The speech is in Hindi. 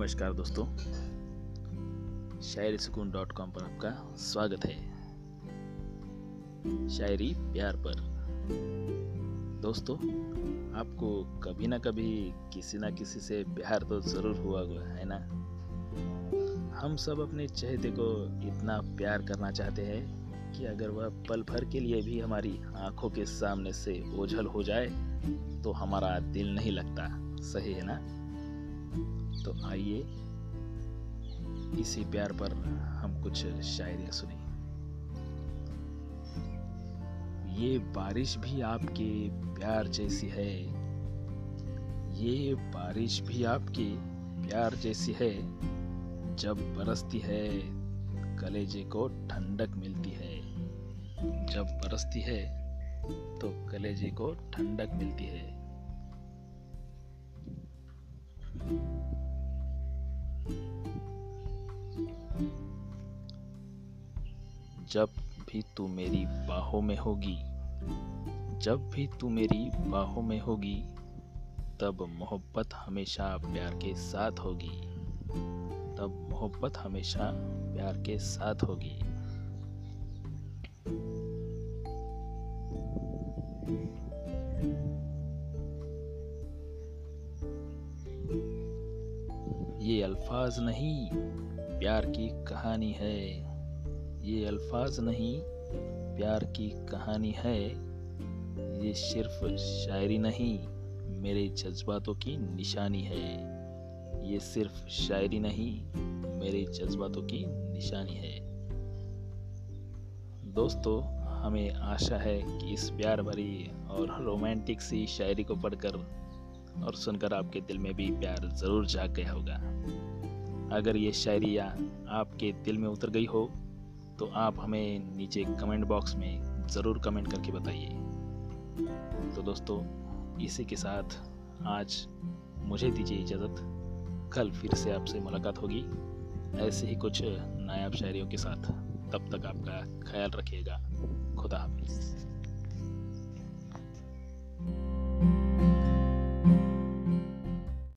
नमस्कार दोस्तों। शायरी सुकून डॉट कॉम पर आपका स्वागत है। शायरी प्यार पर। दोस्तों, आपको कभी ना कभी किसी ना किसी से प्यार तो ज़रूर हुआ हुआ है ना? हम सब अपने चहेते को इतना प्यार करना चाहते हैं कि अगर वह पल भर के लिए भी हमारी आँखों के सामने से ओझल हो जाए तो हमारा दिल नहीं लगता। सही है ना? तो आइए इसी प्यार पर हम कुछ शायरियाँ सुने ये बारिश भी आपके प्यार जैसी है। ये बारिश भी आपके प्यार जैसी है। जब बरसती है, कलेजे को ठंडक मिलती है। जब बरसती है तो कलेजे को ठंडक मिलती है। जब भी तू मेरी बाहों में होगी, जब भी तू मेरी बाहों में होगी, तब मोहब्बत हमेशा प्यार के साथ होगी। तब मोहब्बत हमेशा प्यार के साथ होगी। ये अल्फाज नहीं प्यार की कहानी है। ये अल्फाज नहीं, प्यार की कहानी है। ये सिर्फ़ शायरी नहीं, मेरे जज्बातों की निशानी है। ये सिर्फ़ शायरी नहीं, मेरे जज्बातों की निशानी है। दोस्तों, हमें आशा है कि इस प्यार भरी और रोमांटिक सी शायरी को पढ़कर और सुनकर आपके दिल में भी प्यार ज़रूर जाग गया होगा। अगर ये शायरिया आपके दिल में उतर गई हो तो आप हमें नीचे कमेंट बॉक्स में ज़रूर कमेंट करके बताइए। तो दोस्तों, इसी के साथ आज मुझे दीजिए इजाज़त। कल फिर से आपसे मुलाकात होगी। ऐसे ही कुछ नायाब शायरियों के साथ। तब तक आपका ख्याल रखिएगा। खुदा हाफिज़।